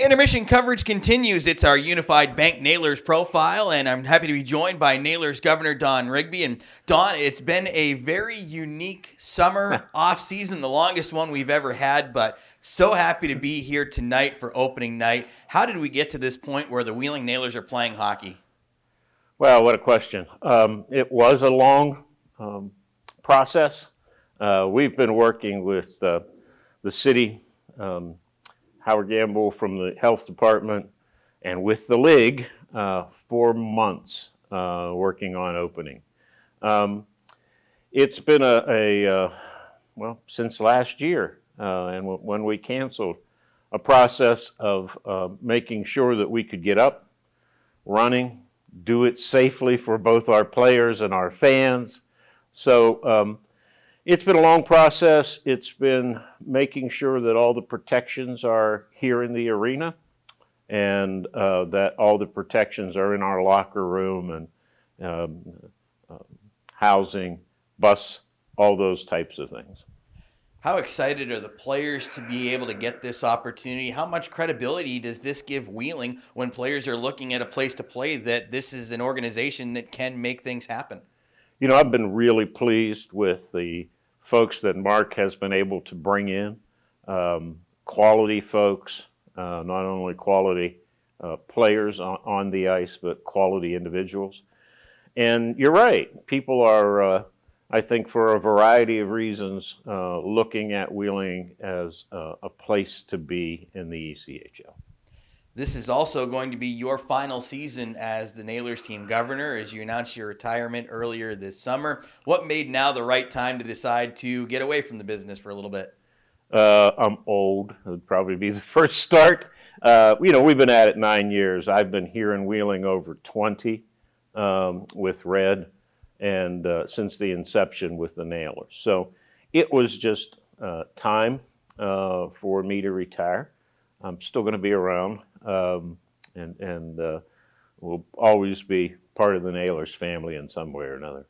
Intermission coverage continues. It's our Unified Bank Nailers profile, and I'm happy to be joined by Nailers Governor Don Rigby. And Don, it's been a very unique summer off season, the longest one we've ever had, but so happy to be here tonight for opening night. How did we get to this point where the Wheeling Nailers are playing hockey? Well, what a question. Um, it was a long um, process. Uh, we've been working with uh, the city. Um, Howard Gamble from the health department and with the league uh, for months uh, working on opening. Um, it's been a, a uh, well, since last year, uh, and when we canceled, a process of uh, making sure that we could get up, running, do it safely for both our players and our fans. So um, it's been a long process. It's been making sure that all the protections are here in the arena and uh, that all the protections are in our locker room and um, uh, housing, bus, all those types of things. How excited are the players to be able to get this opportunity? How much credibility does this give Wheeling when players are looking at a place to play that this is an organization that can make things happen? You know, I've been really pleased with the folks that Mark has been able to bring in, um, quality folks, uh, not only quality uh, players on, on, the ice, but quality individuals. And you're right, people are, uh, I think, for a variety of reasons, uh, looking at Wheeling as a place to be in the ECHL. This is also going to be your final season as the Nailers team governor as you announced your retirement earlier this summer. What made now the right time to decide to get away from the business for a little bit? Uh, I'm old. It would probably be the first start. Uh, you know, we've been at it nine years. I've been here in Wheeling over 20 um, with Red and uh, since the inception with the Nailers. So it was just uh, time uh, for me to retire. I'm still going to be around um, and and uh, will always be part of the Nailers family in some way or another.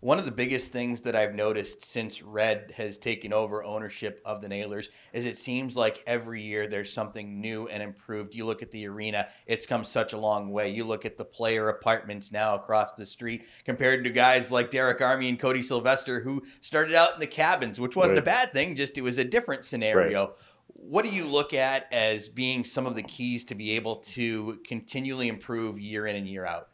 One of the biggest things that I've noticed since Red has taken over ownership of the Nailers is it seems like every year there's something new and improved. You look at the arena, it's come such a long way. You look at the player apartments now across the street compared to guys like Derek Army and Cody Sylvester who started out in the cabins, which wasn't right. a bad thing, just it was a different scenario. Right what do you look at as being some of the keys to be able to continually improve year in and year out?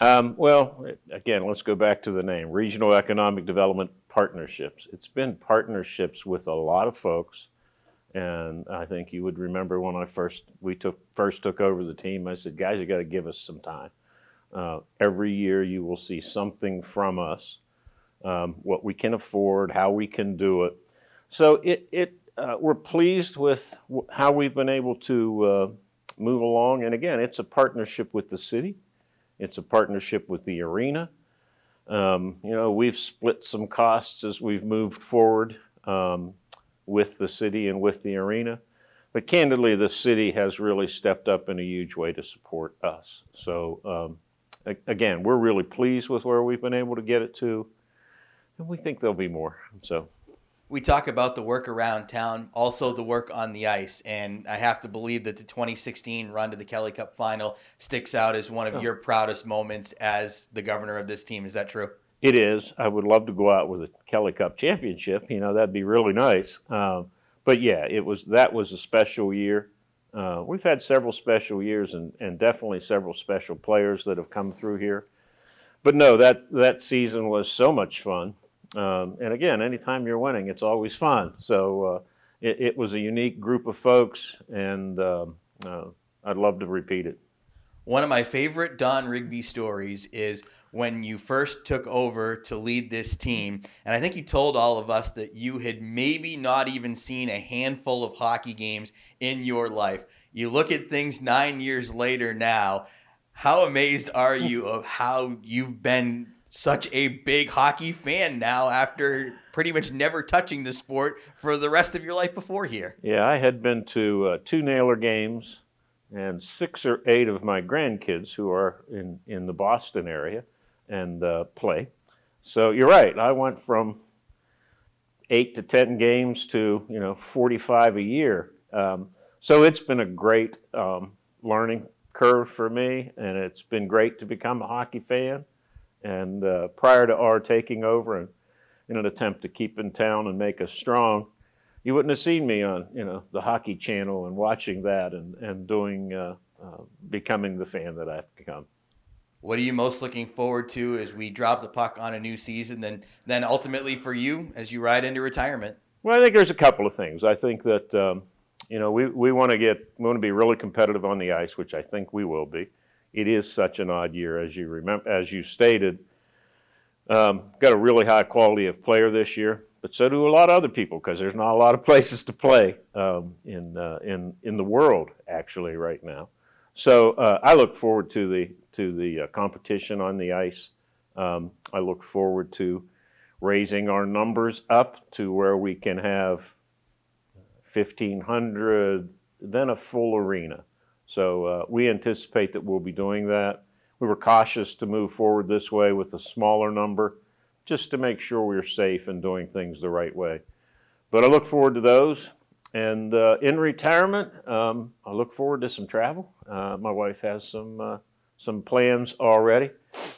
Um, well, again, let's go back to the name Regional Economic Development Partnerships. It's been partnerships with a lot of folks. And I think you would remember when I first we took first took over the team. I said, guys, you got to give us some time. Uh, every year, you will see something from us, um, what we can afford, how we can do it. So it it uh, we're pleased with how we've been able to uh, move along. And again, it's a partnership with the city. It's a partnership with the arena. Um, you know, we've split some costs as we've moved forward um, with the city and with the arena. But candidly, the city has really stepped up in a huge way to support us. So, um, again, we're really pleased with where we've been able to get it to, and we think there'll be more. So we talk about the work around town, also the work on the ice. And I have to believe that the 2016 run to the Kelly Cup final sticks out as one of oh. your proudest moments as the governor of this team. Is that true? It is. I would love to go out with a Kelly Cup championship. You know, that'd be really nice. Uh, but yeah, it was that was a special year. Uh, we've had several special years and, and definitely several special players that have come through here. But no, that, that season was so much fun. Um, and again, anytime you're winning, it's always fun. So uh, it, it, was a unique group of folks, and um, uh, I'd love to repeat it. One of my favorite Don Rigby stories is when you first took over to lead this team. And I think you told all of us that you had maybe not even seen a handful of hockey games in your life. You look at things nine years later now. How amazed are you of how you've been such a big hockey fan now after pretty much never touching the sport for the rest of your life before here. Yeah, I had been to uh, two Nailer games and six or eight of my grandkids who are in, in the Boston area and uh, play. So you're right. I went from eight to ten games to you know 45 a year. Um, so it's been a great um, learning curve for me, and it's been great to become a hockey fan. And uh, prior to our taking over and in an attempt to keep in town and make us strong, you wouldn't have seen me on you know the hockey channel and watching that and and doing uh, uh, becoming the fan that I've become. What are you most looking forward to as we drop the puck on a new season? Then, then ultimately for you as you ride into retirement. Well, I think there's a couple of things. I think that um, you know we, we want to get we want to be really competitive on the ice, which I think we will be. It is such an odd year, as you remember, as you stated. Um, got a really high quality of player this year, but so do a lot of other people because there's not a lot of places to play um, in uh, in in the world actually right now. So uh, I look forward to the to the uh, competition on the ice. Um, I look forward to raising our numbers up to where we can have 1,500, then a full arena. So uh, we anticipate that we'll be doing that. We were cautious to move forward this way with a smaller number, just to make sure we are safe and doing things the right way. But I look forward to those. And uh, in retirement, um, I look forward to some travel. Uh, my wife has some uh, some plans already.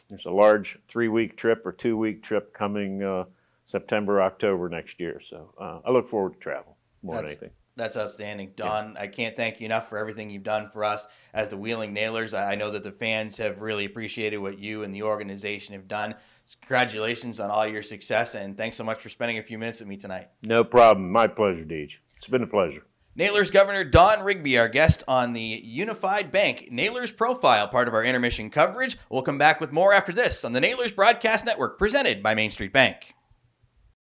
There's a large three-week trip or two-week trip coming uh, September, October next year. So uh, I look forward to travel more That's- than anything. That's outstanding, Don. I can't thank you enough for everything you've done for us as the Wheeling Nailers. I I know that the fans have really appreciated what you and the organization have done. Congratulations on all your success, and thanks so much for spending a few minutes with me tonight. No problem. My pleasure, Deej. It's been a pleasure. Nailers Governor Don Rigby, our guest on the Unified Bank Nailers Profile, part of our intermission coverage. We'll come back with more after this on the Nailers Broadcast Network, presented by Main Street Bank.